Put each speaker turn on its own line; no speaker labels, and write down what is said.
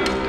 you